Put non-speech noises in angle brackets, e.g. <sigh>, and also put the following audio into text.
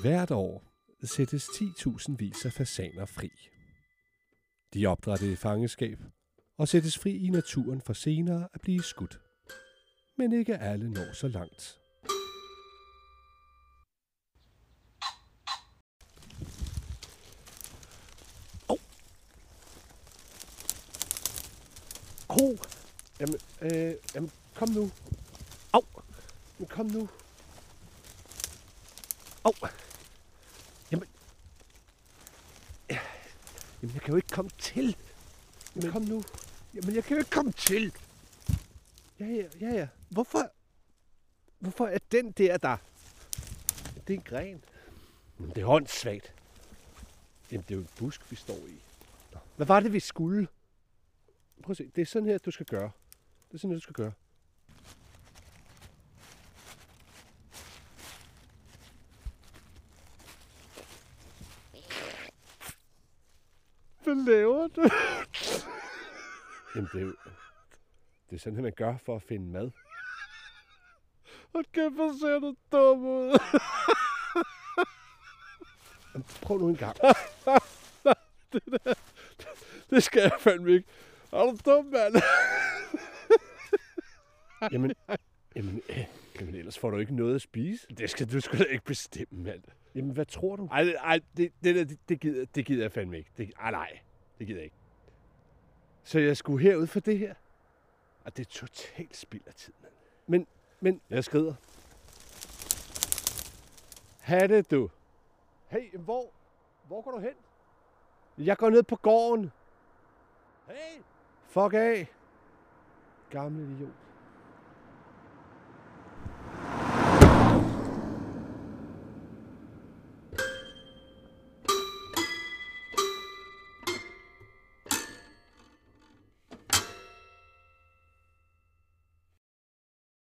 Hvert år sættes 10.000 vis af fasaner fri. De opdrættes i fangeskab og sættes fri i naturen for senere at blive skudt. Men ikke alle når så langt. Au! Jamen, øh, jamen, kom nu. Au! Oh. kom nu. Au! Oh ja jamen, jeg kan jo ikke komme til. Jamen, Men- kom nu. Jamen, jeg kan jo ikke komme til. Ja, ja, ja, ja. Hvorfor, hvorfor er den der der? Det er en gren. Men det er håndsvagt. Jamen, det er jo en busk, vi står i. Hvad var det, vi skulle? Prøv at se. Det er sådan her, du skal gøre. Det er sådan her, du skal gøre. Hvad laver du? Jamen, det er jo... Det er sådan man gør for at finde mad. Hold kæft, hvor ser du dum ud. Jamen, prøv nu en gang. <laughs> Det skal jeg fandme ikke. Er du dum, mand? Jamen, jamen, øh, jamen, ellers får du ikke noget at spise. Det skal du sgu da ikke bestemme, mand. Jamen, hvad tror du? Ej, ej det, det, der, det, det, gider, det gider jeg fandme ikke. Det, ej, nej, det gider jeg ikke. Så jeg skulle herud for det her? Og det er totalt spild af tid. Men, men, Jeg skrider. Ha' det, du. hey, hvor, hvor går du hen? Jeg går ned på gården. Hey! Fuck af. Gamle idiot.